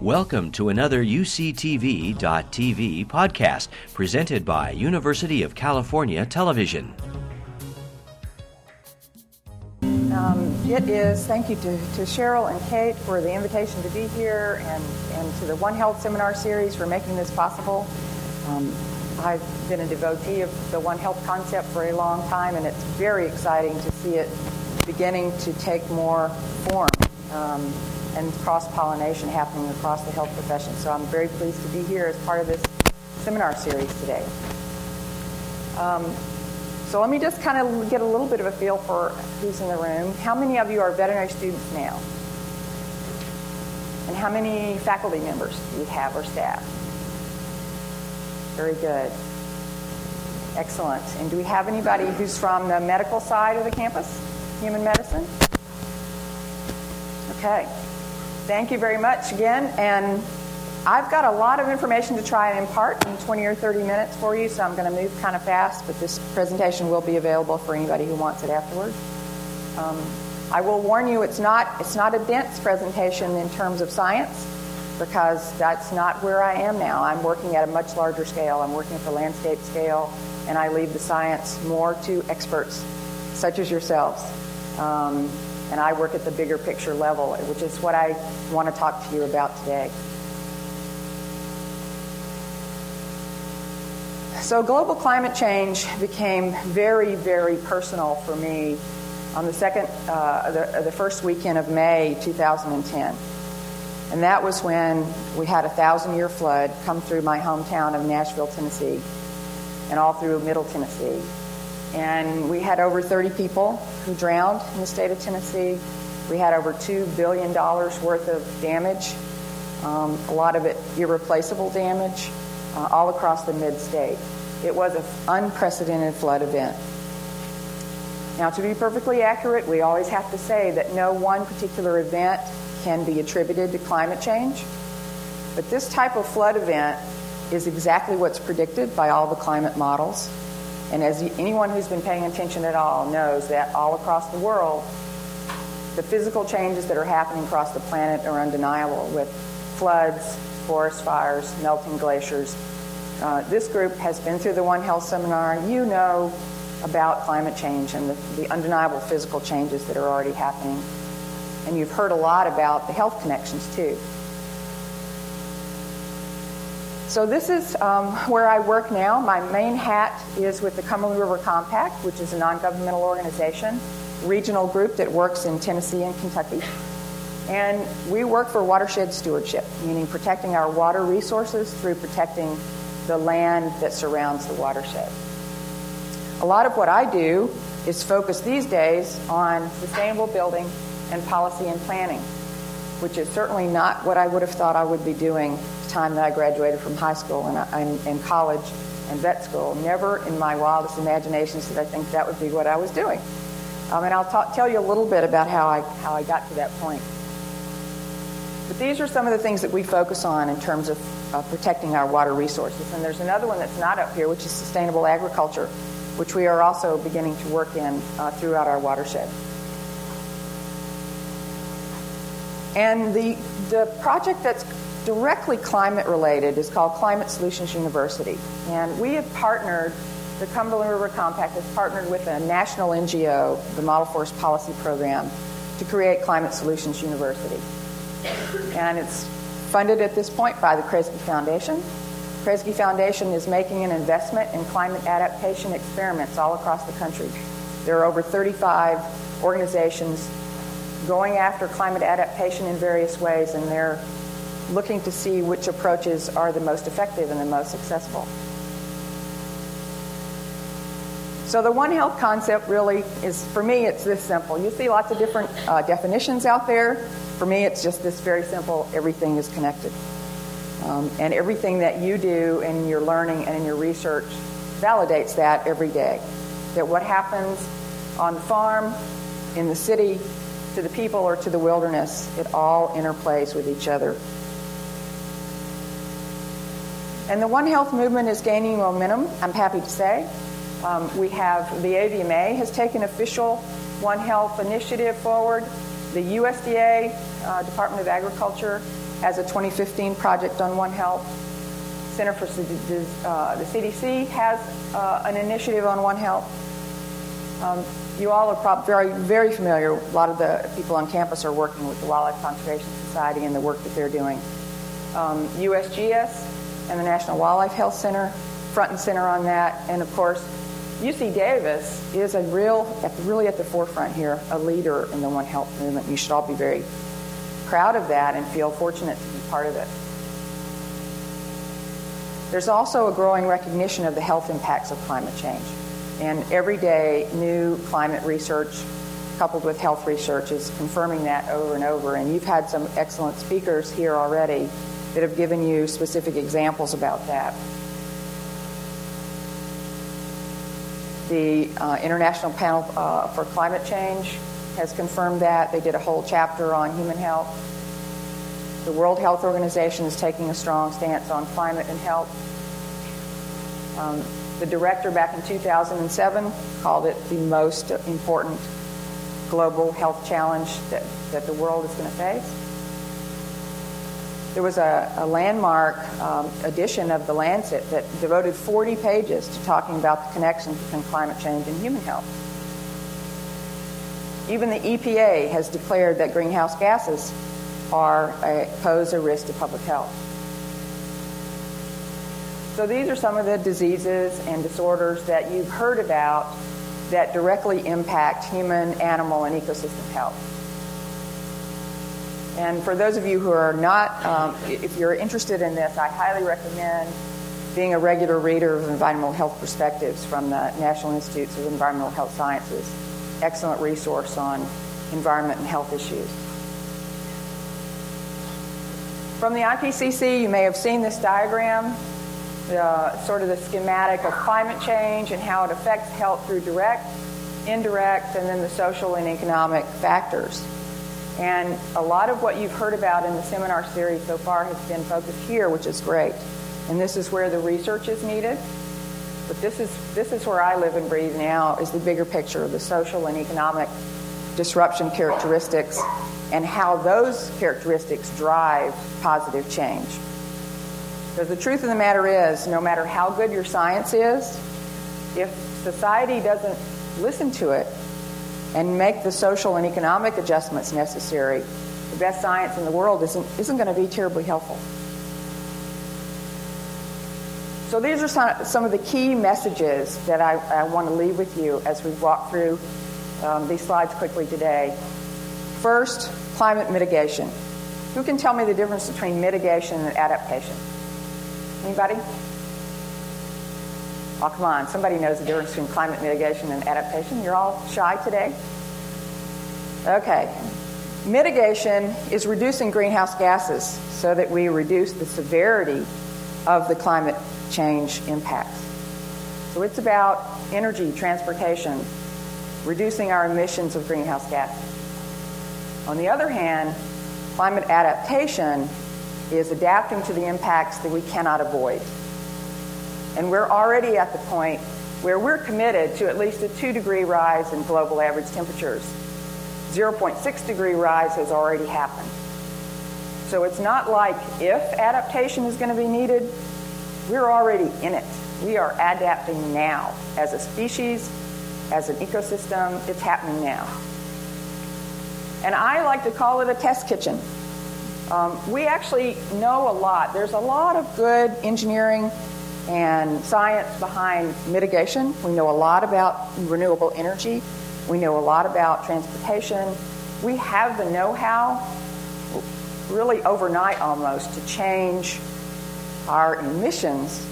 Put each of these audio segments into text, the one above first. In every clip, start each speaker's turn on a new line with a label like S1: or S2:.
S1: Welcome to another UCTV.tv podcast presented by University of California Television.
S2: Um, it is, thank you to, to, Cheryl and Kate for the invitation to be here and, and to the One Health seminar series for making this possible. Um, I've been a devotee of the One Health concept for a long time, and it's very exciting to see it beginning to take more form. Um, and cross pollination happening across the health profession. So I'm very pleased to be here as part of this seminar series today. Um, so let me just kind of get a little bit of a feel for who's in the room. How many of you are veterinary students now? And how many faculty members do you have or staff? Very good. Excellent. And do we have anybody who's from the medical side of the campus? Human medicine? Okay. Thank you very much again. And I've got a lot of information to try and impart in 20 or 30 minutes for you, so I'm going to move kind of fast, but this presentation will be available for anybody who wants it afterward. Um, I will warn you, it's not, it's not a dense presentation in terms of science because that's not where I am now. I'm working at a much larger scale. I'm working at the landscape scale, and I leave the science more to experts such as yourselves. Um, and I work at the bigger picture level, which is what I want to talk to you about today. So, global climate change became very, very personal for me on the second, uh, the, the first weekend of May 2010. And that was when we had a thousand year flood come through my hometown of Nashville, Tennessee, and all through Middle Tennessee. And we had over 30 people who drowned in the state of Tennessee. We had over $2 billion worth of damage, um, a lot of it irreplaceable damage, uh, all across the mid state. It was an unprecedented flood event. Now, to be perfectly accurate, we always have to say that no one particular event can be attributed to climate change. But this type of flood event is exactly what's predicted by all the climate models. And as anyone who's been paying attention at all knows that all across the world, the physical changes that are happening across the planet are undeniable with floods, forest fires, melting glaciers. Uh, this group has been through the One Health seminar. You know about climate change and the, the undeniable physical changes that are already happening. And you've heard a lot about the health connections too. So this is um, where I work now. My main hat is with the Cumberland River Compact, which is a non-governmental organization, regional group that works in Tennessee and Kentucky. And we work for watershed stewardship, meaning protecting our water resources through protecting the land that surrounds the watershed. A lot of what I do is focus these days on sustainable building and policy and planning, which is certainly not what I would have thought I would be doing the time that I graduated from high school and, and, and college and vet school. Never in my wildest imaginations did I think that would be what I was doing. Um, and I'll tell you a little bit about how I, how I got to that point. But these are some of the things that we focus on in terms of uh, protecting our water resources. And there's another one that's not up here, which is sustainable agriculture, which we are also beginning to work in uh, throughout our watershed. And the, the project that's directly climate related is called Climate Solutions University. And we have partnered, the Cumberland River Compact has partnered with a national NGO, the Model Forest Policy Program, to create Climate Solutions University. And it's funded at this point by the Kresge Foundation. Kresge Foundation is making an investment in climate adaptation experiments all across the country. There are over 35 organizations going after climate adaptation in various ways, and they're looking to see which approaches are the most effective and the most successful. So the One Health concept really is, for me, it's this simple. You see lots of different uh, definitions out there. For me, it's just this very simple, everything is connected. Um, and everything that you do in your learning and in your research validates that every day. That what happens on the farm, in the city, to the people, or to the wilderness, it all interplays with each other. And the One Health movement is gaining momentum, I'm happy to say. Um, we have the AVMA has taken official One Health initiative forward. The USDA, uh, Department of Agriculture, has a 2015 project on One Health. Center for uh, the CDC has uh, an initiative on One Health. Um, you all are probably very, very familiar. A lot of the people on campus are working with the Wildlife Conservation Society and the work that they're doing. Um, USGS and the National Wildlife Health Center, front and center on that. And of course, UC Davis is a real, at the, really at the forefront here, a leader in the One Health movement. You should all be very proud of that and feel fortunate to be part of it. There's also a growing recognition of the health impacts of climate change. And every day, new climate research coupled with health research is confirming that over and over. And you've had some excellent speakers here already that have given you specific examples about that. The uh, International Panel uh, for Climate Change has confirmed that. They did a whole chapter on human health. The World Health Organization is taking a strong stance on climate and health. Um, the director back in 2007 called it the most important global health challenge that, that the world is going to face. There was a, a landmark um, edition of The Lancet that devoted 40 pages to talking about the connection between climate change and human health. Even the EPA has declared that greenhouse gases are a, pose a risk to public health. So these are some of the diseases and disorders that you've heard about that directly impact human, animal, and ecosystem health. And for those of you who are not, um, if you're interested in this, I highly recommend being a regular reader of Environmental Health Perspectives from the National Institutes of Environmental Health Sciences. Excellent resource on environment and health issues. From the IPCC, you may have seen this diagram sort of the schematic of climate change and how it affects health through direct, indirect, and then the social and economic factors. And a lot of what you've heard about in the seminar series so far has been focused here, which is great. And this is where the research is needed. But this is, this is where I live and breathe now, is the bigger picture of the social and economic disruption characteristics and how those characteristics drive positive change. Because the truth of the matter is, no matter how good your science is, if society doesn't listen to it and make the social and economic adjustments necessary, the best science in the world isn't, isn't going to be terribly helpful. So these are some, some of the key messages that I, I want to leave with you as we walk through um, these slides quickly today. First, climate mitigation. Who can tell me the difference between mitigation and adaptation? Anybody? Oh, come on. Somebody knows the difference between climate mitigation and adaptation. You're all shy today? Okay. Mitigation is reducing greenhouse gases so that we reduce the severity of the climate change impacts. So it's about energy, transportation, reducing our emissions of greenhouse gases. On the other hand, climate adaptation is adapting to the impacts that we cannot avoid. And we're already at the point where we're committed to at least a 2 degree rise in global average temperatures. 0.6 degree rise has already happened. So it's not like if adaptation is going to be needed, we're already in it. We are adapting now. As a species, as an ecosystem, it's happening now. And I like to call it a test kitchen. Um, we actually know a lot. There's a lot of good engineering and science behind mitigation. We know a lot about renewable energy. We know a lot about transportation. We have the know how, really overnight almost, to change our emissions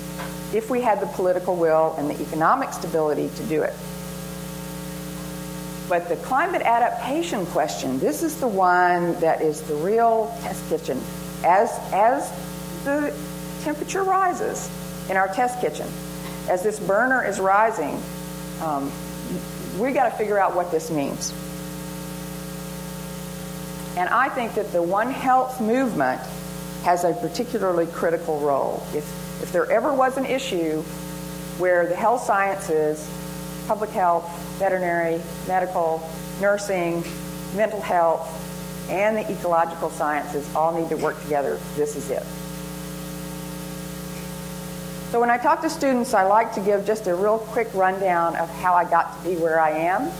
S2: if we had the political will and the economic stability to do it. But the climate adaptation question, this is the one that is the real test kitchen. As, as the temperature rises in our test kitchen, as this burner is rising, um, we got to figure out what this means. And I think that the One Health movement has a particularly critical role. If, if there ever was an issue where the health sciences, public health, veterinary, medical, nursing, mental health and the ecological sciences all need to work together. This is it. So when I talk to students, I like to give just a real quick rundown of how I got to be where I am.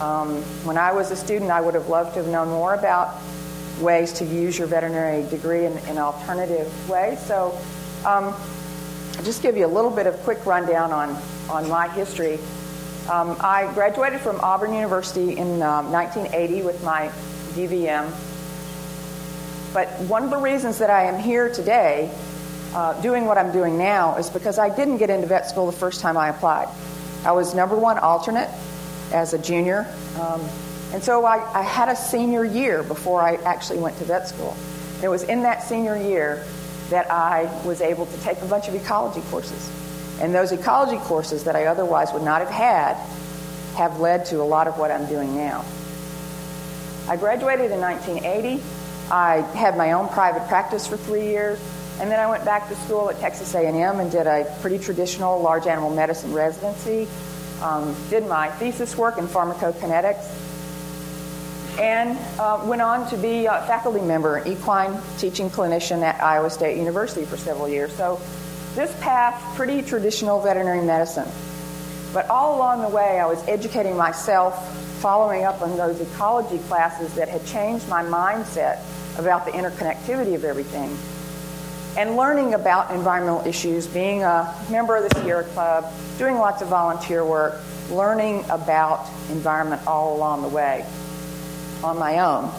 S2: Um, when I was a student, I would have loved to have known more about ways to use your veterinary degree in an alternative way. So um, I'll just give you a little bit of quick rundown on, on my history. Um, I graduated from Auburn University in um, 1980 with my DVM. But one of the reasons that I am here today uh, doing what I'm doing now is because I didn't get into vet school the first time I applied. I was number one alternate as a junior. Um, and so I, I, had a senior year before I actually went to vet school. It was in that senior year that I was able to take a bunch of ecology courses. And those ecology courses that I otherwise would not have had have led to a lot of what I'm doing now. I graduated in 1980. I had my own private practice for three years, and then I went back to school at Texas A&M and did a pretty traditional large animal medicine residency. Um, did my thesis work in pharmacokinetics, and uh, went on to be a faculty member, equine teaching clinician at Iowa State University for several years. So this path, pretty traditional veterinary medicine. But all along the way, I was educating myself, following up on those ecology classes that had changed my mindset about the interconnectivity of everything, and learning about environmental issues, being a member of the Sierra Club, doing lots of volunteer work, learning about environment all along the way on my own.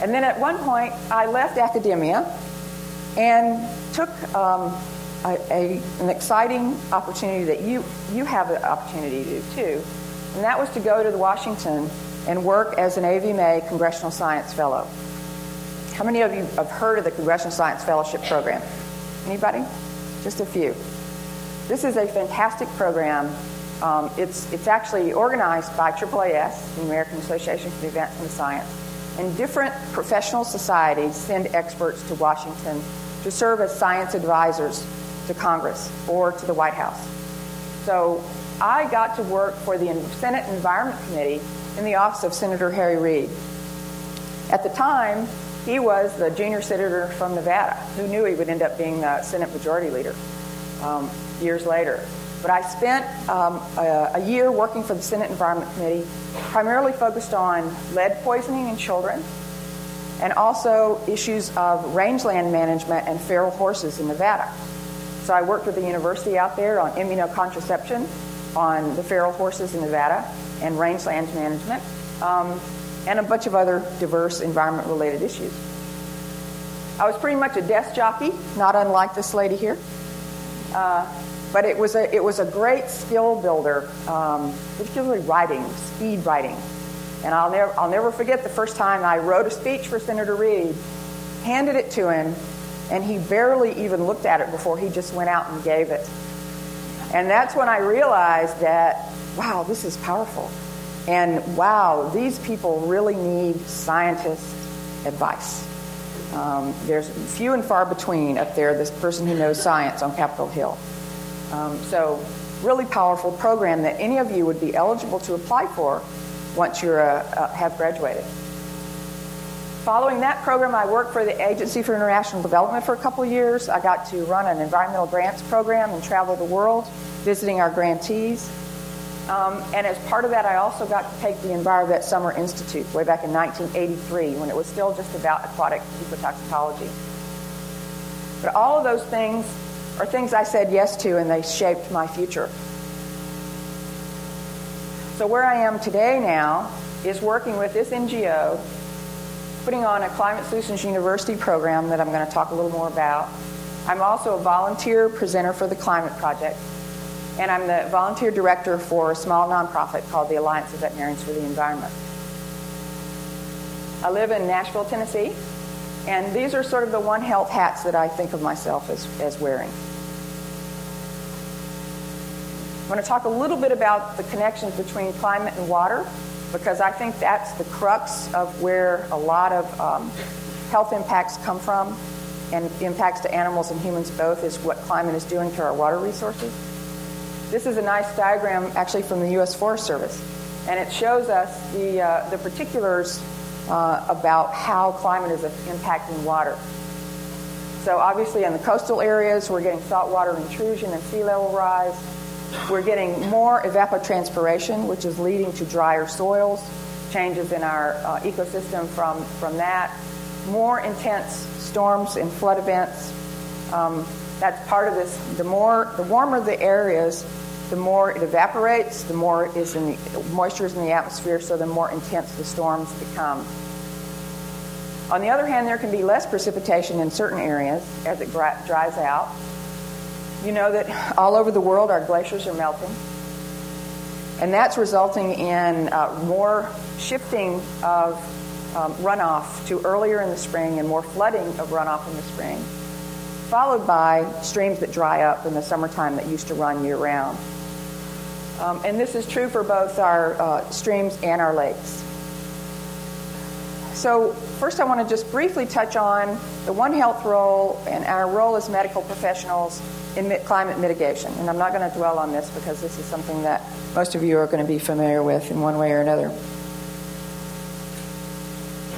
S2: And then at one point, I left academia and took um, a, a, an exciting opportunity that you, you have the opportunity to do too, and that was to go to Washington and work as an AVMA Congressional Science Fellow. How many of you have heard of the Congressional Science Fellowship Program? Anybody? Just a few. This is a fantastic program. Um, it's, it's actually organized by AAAS, the American Association for the Advancement of Science, and different professional societies send experts to Washington to serve as science advisors to Congress or to the White House. So I got to work for the Senate Environment Committee in the office of Senator Harry Reid. At the time, he was the junior senator from Nevada. Who knew he would end up being the Senate Majority Leader um, years later? But I spent um, a, a year working for the Senate Environment Committee, primarily focused on lead poisoning in children and also issues of rangeland management and feral horses in Nevada. So I worked with the university out there on immunocontraception, on the feral horses in Nevada, and rangeland management, um, and a bunch of other diverse environment related issues. I was pretty much a desk jockey, not unlike this lady here. Uh, but it was a, it was a great skill builder, um, particularly writing, speed writing. And I'll never, I'll never forget the first time I wrote a speech for Senator Reid, handed it to him, and he barely even looked at it before he just went out and gave it. And that's when I realized that, wow, this is powerful. And wow, these people really need scientist advice. Um, there's few and far between up there, this person who knows science on Capitol Hill. Um, so, really powerful program that any of you would be eligible to apply for once you uh, uh, have graduated. Following that program, I worked for the Agency for International Development for a couple years. I got to run an environmental grants program and travel the world, visiting our grantees. Um, and as part of that, I also got to take the EnviroVet Summer Institute way back in 1983 when it was still just about aquatic ecotoxicology. But all of those things are things I said yes to, and they shaped my future. So, where I am today now is working with this NGO, putting on a Climate Solutions University program that I'm going to talk a little more about. I'm also a volunteer presenter for the Climate Project, and I'm the volunteer director for a small nonprofit called the Alliance of Veterinarians for the Environment. I live in Nashville, Tennessee, and these are sort of the One Health hats that I think of myself as, as wearing. I'm going to talk a little bit about the connections between climate and water because I think that's the crux of where a lot of um, health impacts come from and impacts to animals and humans both is what climate is doing to our water resources. This is a nice diagram actually from the U.S. Forest Service, and it shows us the, uh, the particulars uh, about how climate is impacting water. So, obviously, in the coastal areas, we're getting saltwater intrusion and sea level rise. We're getting more evapotranspiration, which is leading to drier soils, changes in our uh, ecosystem from, from that, more intense storms and flood events. Um, that's part of this. The more, the warmer the air is, the more it evaporates, the more is in the, moisture is in the atmosphere, so the more intense the storms become. On the other hand, there can be less precipitation in certain areas as it dries out. You know that all over the world our glaciers are melting, and that's resulting in uh, more shifting of um, runoff to earlier in the spring and more flooding of runoff in the spring, followed by streams that dry up in the summertime that used to run year round. Um, and this is true for both our uh, streams and our lakes. So, first, I want to just briefly touch on the One Health role and our role as medical professionals in climate mitigation. And I'm not going to dwell on this because this is something that most of you are going to be familiar with in one way or another.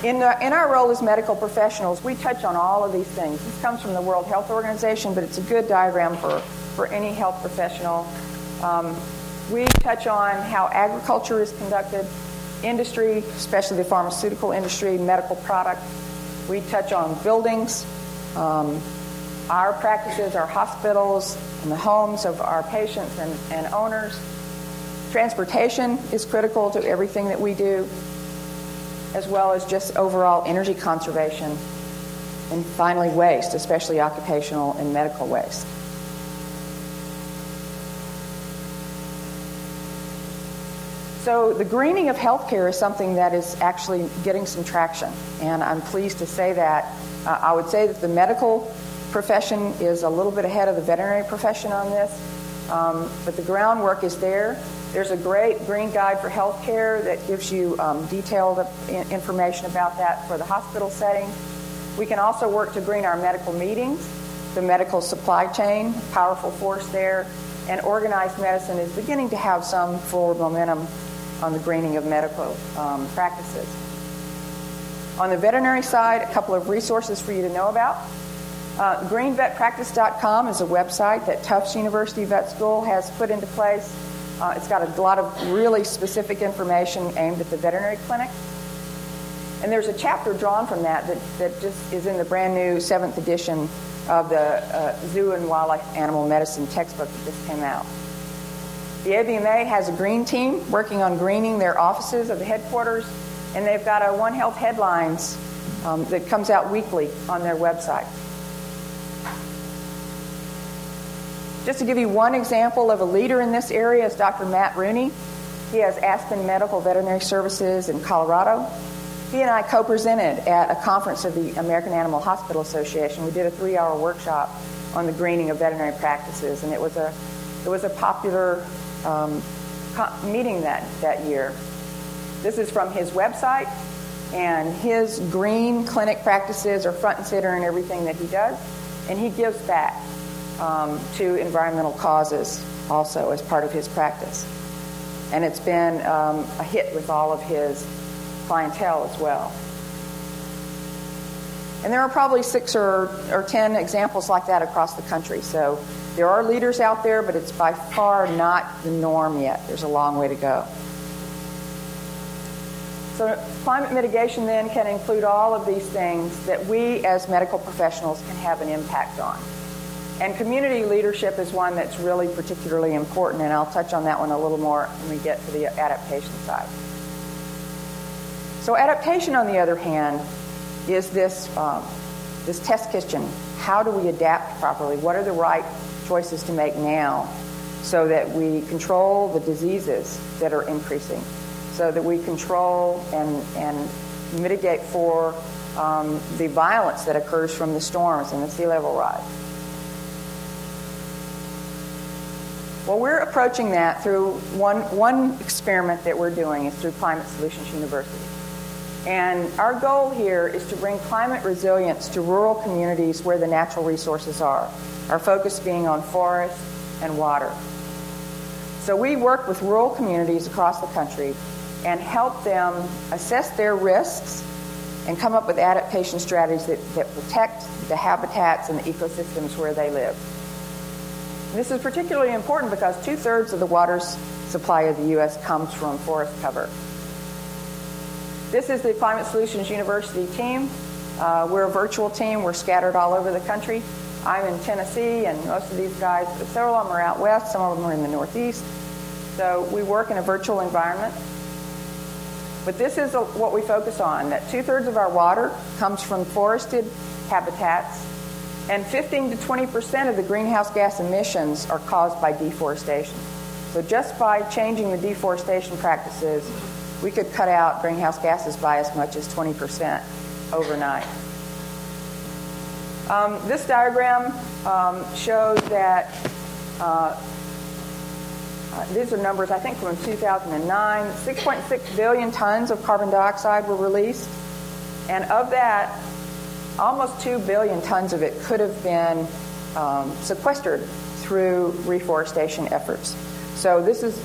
S2: In, in our role as medical professionals, we touch on all of these things. This comes from the World Health Organization, but it's a good diagram for, for any health professional. Um, we touch on how agriculture is conducted, industry, especially the pharmaceutical industry, medical product. We touch on buildings, um, our practices, our hospitals, and the homes of our patients and, and owners. Transportation is critical to everything that we do, as well as just overall energy conservation. And finally, waste, especially occupational and medical waste. So, the greening of healthcare is something that is actually getting some traction, and I'm pleased to say that. Uh, I would say that the medical profession is a little bit ahead of the veterinary profession on this, um, but the groundwork is there. There's a great green guide for healthcare that gives you um, detailed information about that for the hospital setting. We can also work to green our medical meetings, the medical supply chain, powerful force there, and organized medicine is beginning to have some forward momentum on the greening of medical um, practices. On the veterinary side, a couple of resources for you to know about. Uh, greenvetpractice.com is a website that Tufts University Vet School has put into place. Uh, it's got a lot of really specific information aimed at the veterinary clinic. And there's a chapter drawn from that that, that just is in the brand new seventh edition of the uh, Zoo and Wildlife Animal Medicine textbook that just came out. The AVMA has a green team working on greening their offices of the headquarters, and they've got a One Health headlines um, that comes out weekly on their website. Just to give you one example of a leader in this area is Dr. Matt Rooney. He has Aspen Meadow Veterinary Services in Colorado. He and I co presented at a conference of the American Animal Hospital Association. We did a three hour workshop on the greening of veterinary practices, and it was a, it was a popular um, meeting that, that year. This is from his website, and his green clinic practices are front and center in everything that he does, and he gives back um, to environmental causes also as part of his practice. And it's been um, a hit with all of his clientele as well. And there are probably six or, or ten examples like that across the country. So there are leaders out there, but it's by far not the norm yet. There's a long way to go. So, climate mitigation then can include all of these things that we as medical professionals can have an impact on. And community leadership is one that's really particularly important, and I'll touch on that one a little more when we get to the adaptation side. So, adaptation, on the other hand, is this, um, this test kitchen. How do we adapt properly? What are the right choices to make now so that we control the diseases that are increasing, so that we control and, and mitigate for um, the violence that occurs from the storms and the sea level rise. Well, we're approaching that through one, one experiment that we're doing is through Climate Solutions University. And our goal here is to bring climate resilience to rural communities where the natural resources are our focus being on forest and water. So we work with rural communities across the country and help them assess their risks and come up with adaptation strategies that, that protect the habitats and the ecosystems where they live. This is particularly important because two thirds of the water supply of the U.S. comes from forest cover. This is the Climate Solutions University team. Uh, we're a virtual team. We're scattered all over the country. I'm in Tennessee, and most of these guys, several of them are out west, some of them are in the Northeast. So we work in a virtual environment. But this is a, what we focus on that two thirds of our water comes from forested habitats, and 15 to 20 percent of the greenhouse gas emissions are caused by deforestation. So just by changing the deforestation practices, we could cut out greenhouse gases by as much as 20 percent overnight. Um, this diagram um, shows that uh, uh, these are numbers, I think, from 2009. 6.6 billion tons of carbon dioxide were released. And of that, almost 2 billion tons of it could have been um, sequestered through reforestation efforts. So this is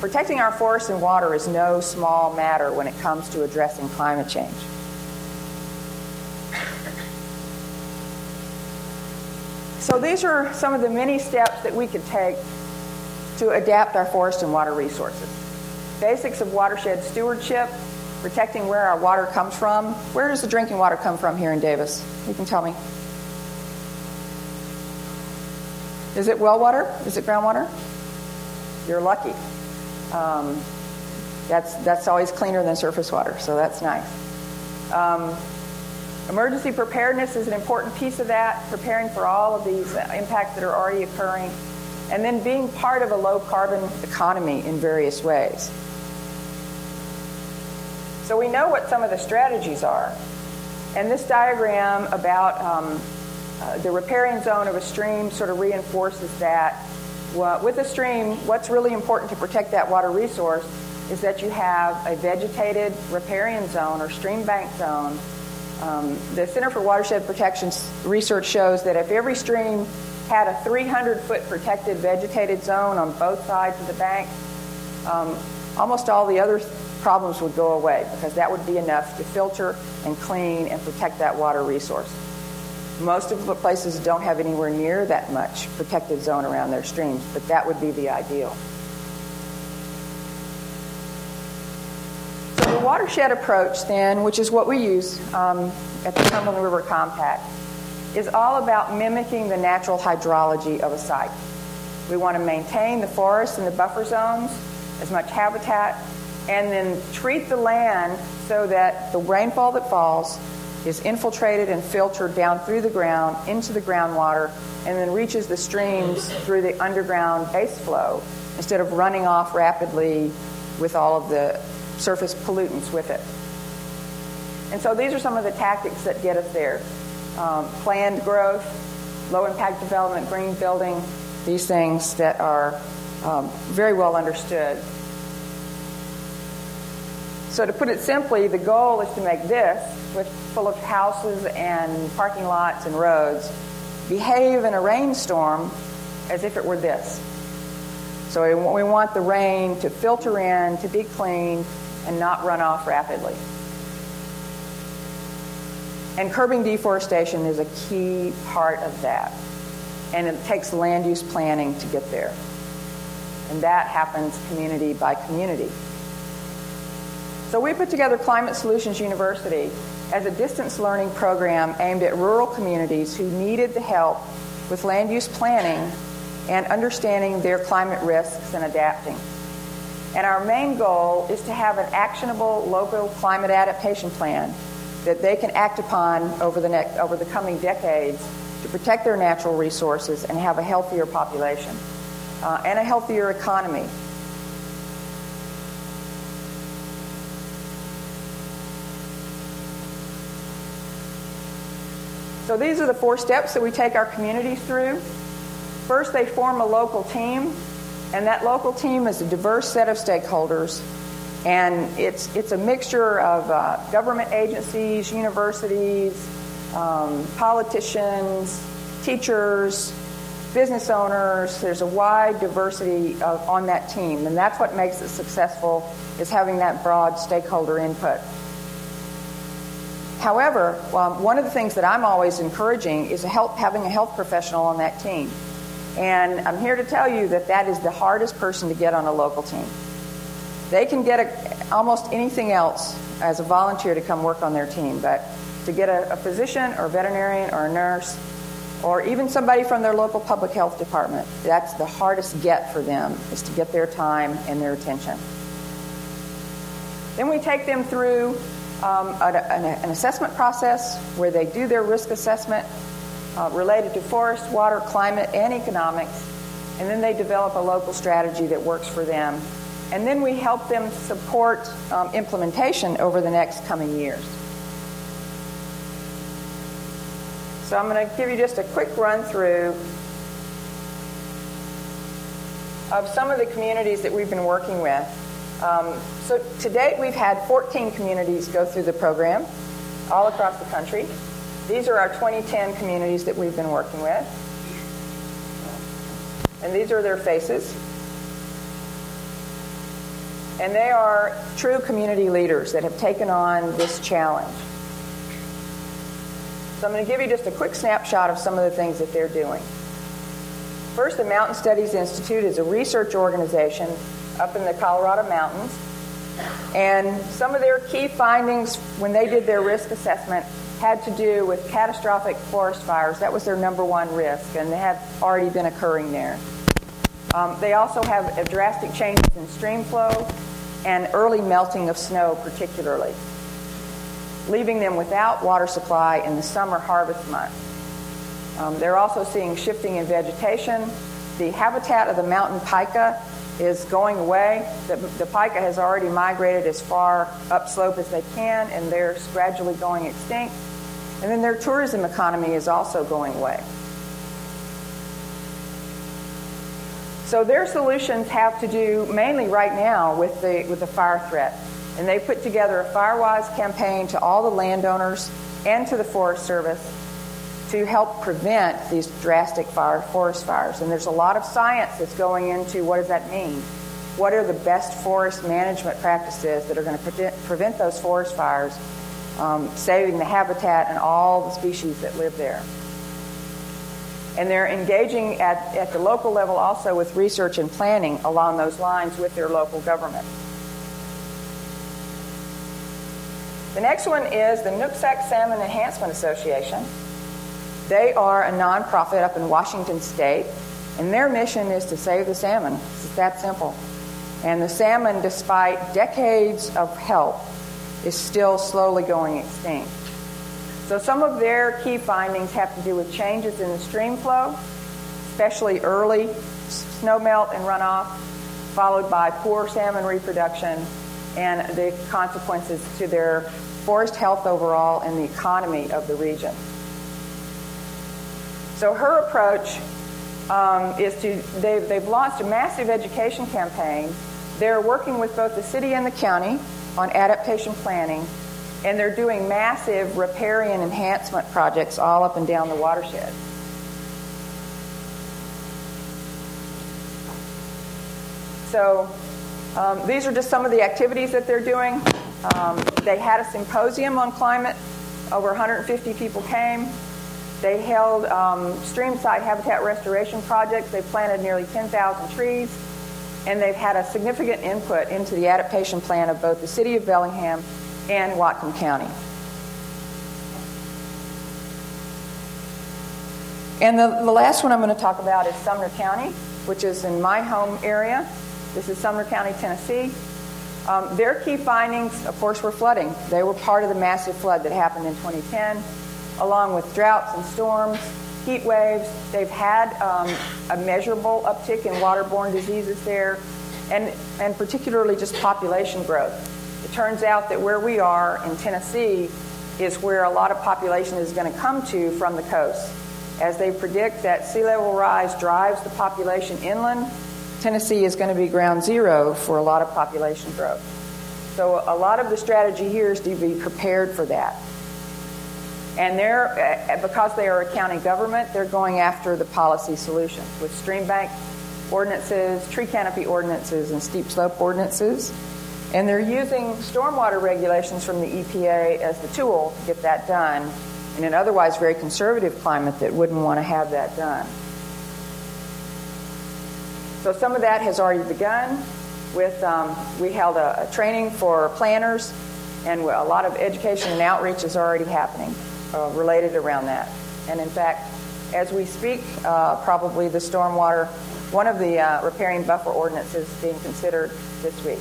S2: protecting our forests and water is no small matter when it comes to addressing climate change. So these are some of the many steps that we could take to adapt our forest and water resources. Basics of watershed stewardship, protecting where our water comes from. Where does the drinking water come from here in Davis? You can tell me. Is it well water? Is it groundwater? You're lucky. Um, that's, that's always cleaner than surface water, so that's nice. Um, emergency preparedness is an important piece of that, preparing for all of these impacts that are already occurring and then being part of a low carbon economy in various ways. So we know what some of the strategies are. And this diagram about um, uh, the riparian zone of a stream sort of reinforces that. With a stream, what's really important to protect that water resource is that you have a vegetated riparian zone or stream bank zone. Um, the Center for Watershed Protection research shows that if every stream had a 300 foot protected vegetated zone on both sides of the bank, um, almost all the other problems would go away because that would be enough to filter and clean and protect that water resource. Most of the places don't have anywhere near that much protected zone around their streams, but that would be the ideal. So the watershed approach, then, which is what we use um, at the Cumberland River Compact, is all about mimicking the natural hydrology of a site. We want to maintain the forests and the buffer zones, as much habitat, and then treat the land so that the rainfall that falls is infiltrated and filtered down through the ground into the groundwater and then reaches the streams through the underground base flow instead of running off rapidly with all of the surface pollutants with it. And so these are some of the tactics that get us there um, planned growth, low impact development, green building, these things that are um, very well understood. So, to put it simply, the goal is to make this, with full of houses and parking lots and roads, behave in a rainstorm as if it were this. So, we want the rain to filter in, to be cleaned, and not run off rapidly. And curbing deforestation is a key part of that. And it takes land use planning to get there. And that happens community by community. So we put together Climate Solutions University as a distance learning program aimed at rural communities who needed the help with land use planning and understanding their climate risks and adapting. And our main goal is to have an actionable local climate adaptation plan that they can act upon over the, next, over the coming decades to protect their natural resources and have a healthier population uh, and a healthier economy. So these are the four steps that we take our communities through. First, they form a local team, and that local team is a diverse set of stakeholders and it's, it's a mixture of uh, government agencies, universities, um, politicians, teachers, business owners. There's a wide diversity of, on that team, and that's what makes it successful is having that broad stakeholder input. However, um, one of the things that I'm always encouraging is a help, having a health professional on that team. And I'm here to tell you that that is the hardest person to get on a local team. They can get a, almost anything else as a volunteer to come work on their team, but to get a, a physician or a veterinarian or a nurse or even somebody from their local public health department, that's the hardest get for them is to get their time and their attention. Then we take them through um, an, an, assessment process where they do their risk assessment uh, related to forest, water, climate, and economics, and then they develop a local strategy that works for them. And then we help them support um, implementation over the next coming years. So I'm going to give you just a quick run through of some of the communities that we've been working with. Um, so to date, we've had 14 communities go through the program all across the country. These are our 2010 communities that we've been working with. And these are their faces. And they are true community leaders that have taken on this challenge. So I'm going to give you just a quick snapshot of some of the things that they're doing. First, the Mountain Studies Institute is a research organization up in the Colorado mountains. And some of their key findings when they did their risk assessment had to do with catastrophic forest fires. That was their number one risk, and they have already been occurring there. Um, they also have drastic changes in stream flow and early melting of snow, particularly, leaving them without water supply in the summer harvest months. Um, they're also seeing shifting in vegetation. The habitat of the mountain pika is going away. The, the pika has already migrated as far upslope as they can, and they're gradually going extinct. And then their tourism economy is also going away. So their solutions have to do mainly right now with the with the fire threat. And they put together a Firewise campaign to all the landowners and to the Forest Service to help prevent these drastic fire, forest fires. And there's a lot of science that's going into what does that mean? What are the best forest management practices that are going to pre- prevent those forest fires, um, saving the habitat and all the species that live there? And they're engaging at, at the local level also with research and planning along those lines with their local government. The next one is the Nooksack Salmon Enhancement Association. They are a nonprofit up in Washington State, and their mission is to save the salmon. It's that simple. And the salmon, despite decades of help, is still slowly going extinct. So some of their key findings have to do with changes in the stream flow, especially early snowmelt and runoff, followed by poor salmon reproduction and the consequences to their forest health overall and the economy of the region. So her approach um, is to, they've, they've launched a massive education campaign. They're working with both the city and the county on adaptation planning and they're doing massive riparian enhancement projects all up and down the watershed. So um, these are just some of the activities that they're doing. Um, they had a symposium on climate. Over 150 people came. They held um, streamside habitat restoration projects. They planted nearly 10,000 trees. And they've had a significant input into the adaptation plan of both the city of Bellingham and Whatcom County. And the, the last one I'm going to talk about is Sumner County, which is in my home area. This is Sumner County, Tennessee. Um, their key findings, of course, were flooding. They were part of the massive flood that happened in 2010, along with droughts and storms, heat waves. They've had um, a measurable uptick in waterborne diseases there, and, and particularly just population growth. It turns out that where we are in Tennessee is where a lot of population is going to come to from the coast. As they predict that sea level rise drives the population inland, Tennessee is going to be ground zero for a lot of population growth. So a lot of the strategy here is to be prepared for that. And they're, uh, because they are a county government, they're going after the policy solutions with stream bank ordinances, tree canopy ordinances, and steep slope ordinances. And they're using stormwater regulations from the EPA as the tool to get that done in an otherwise very conservative climate that wouldn't want to have that done. So some of that has already begun. With um, we held a, a, training for planners, and a lot of education and outreach is already happening uh, related around that. And in fact, as we speak, uh, probably the stormwater, one of the uh, riparian buffer ordinances being considered this week.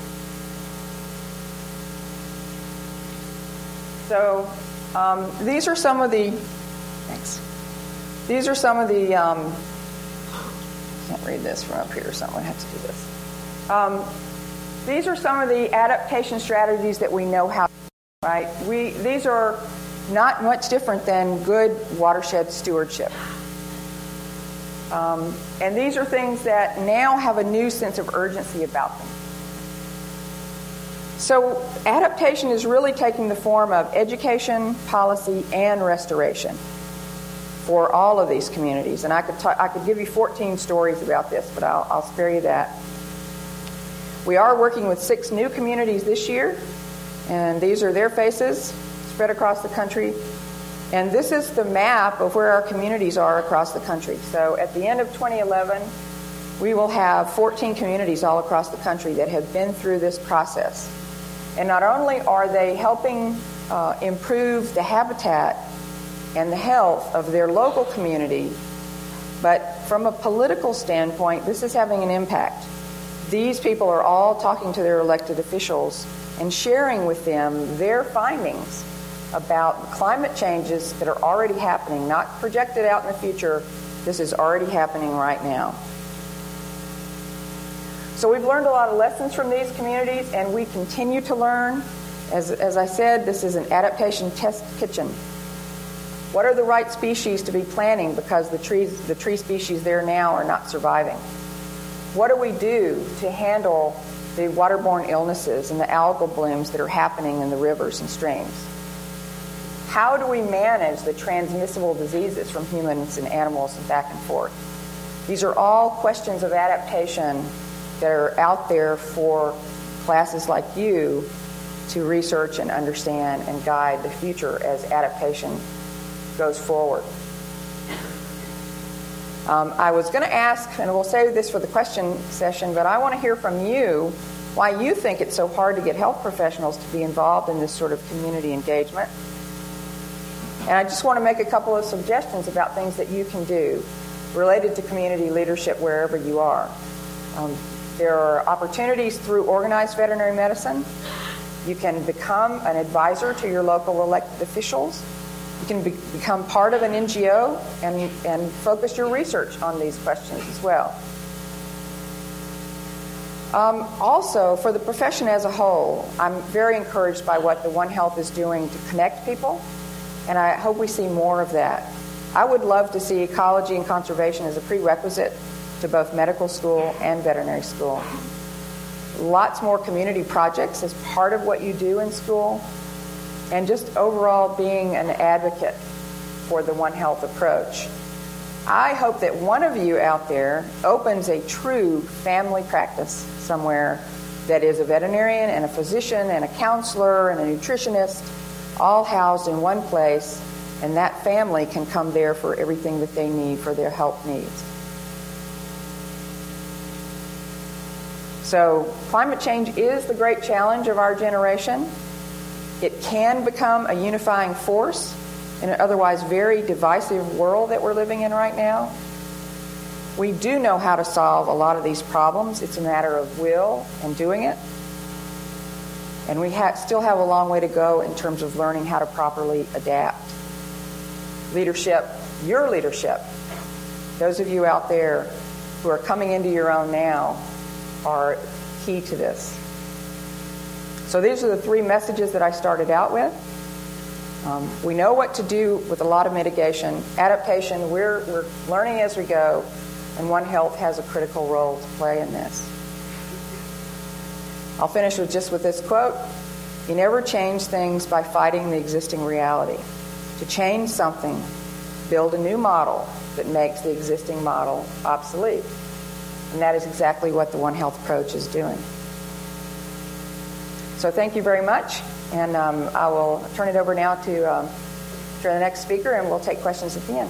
S2: So um, these are some of the, thanks. These are some of the, um, can't read this from up here, so I'm going to have to do this. Um, these are some of the adaptation strategies that we know how, right? We, these are not much different than good watershed stewardship. Um, and these are things that now have a new sense of urgency about them. So, adaptation is really taking the form of education, policy, and restoration for all of these communities. And I could, I could give you 14 stories about this, but I'll, I'll spare you that. We are working with six new communities this year, and these are their faces spread across the country. And this is the map of where our communities are across the country. So at the end of 2011, we will have 14 communities all across the country that have been through this process. And not only are they helping uh, improve the habitat and the health of their local community, but from a political standpoint, this is having an impact. These people are all talking to their elected officials and sharing with them their findings about climate changes that are already happening, not projected out in the future. This is already happening right now. So we've learned a lot of lessons from these communities, and we continue to learn. As, as I said, this is an adaptation test kitchen. What are the right species to be planting because the trees, the tree species there now are not surviving? What do we do to handle the waterborne illnesses and the algal blooms that are happening in the rivers and streams? How do we manage the transmissible diseases from humans and animals and back and forth? These are all questions of adaptation that are out there for classes like you to research and understand and guide the future as adaptation goes forward. Um, I was going to ask, and we'll save this for the question session, but I want to hear from you why you think it's so hard to get health professionals to be involved in this sort of community engagement. And I just want to make a couple of suggestions about things that you can do related to community leadership wherever you are. Um, there are opportunities through organized veterinary medicine. You can become an advisor to your local elected officials. You can be, become part of an NGO and, and focus your research on these questions as well. Um, also, for the profession as a whole, I'm very encouraged by what the One Health is doing to connect people, and I hope we see more of that. I would love to see ecology and conservation as a prerequisite to both medical school and veterinary school. Lots more community projects as part of what you do in school, and just overall being an advocate for the One Health approach. I hope that one of you out there opens a true family practice somewhere that is a veterinarian and a physician and a counselor and a nutritionist all housed in one place, and that family can come there for everything that they need for their help needs. So, climate change is the great challenge of our generation. It can become a unifying force in an otherwise very divisive world that we're living in right now. We do know how to solve a lot of these problems. It's a matter of will and doing it. And we ha- still have a long way to go in terms of learning how to properly adapt. Leadership, your leadership, those of you out there who are coming into your own now, are key to this. So these are the three messages that I started out with. Um, we know what to do with a lot of mitigation. Adaptation, we're, we're learning as we go, and One Health has a critical role to play in this. I'll finish with just with this quote. You never change things by fighting the existing reality. To change something, build a new model that makes the existing model obsolete. And that is exactly what the One Health approach is doing. So thank you very much, and um, I will turn it over now to, um, to the next speaker, and we'll take questions at the end.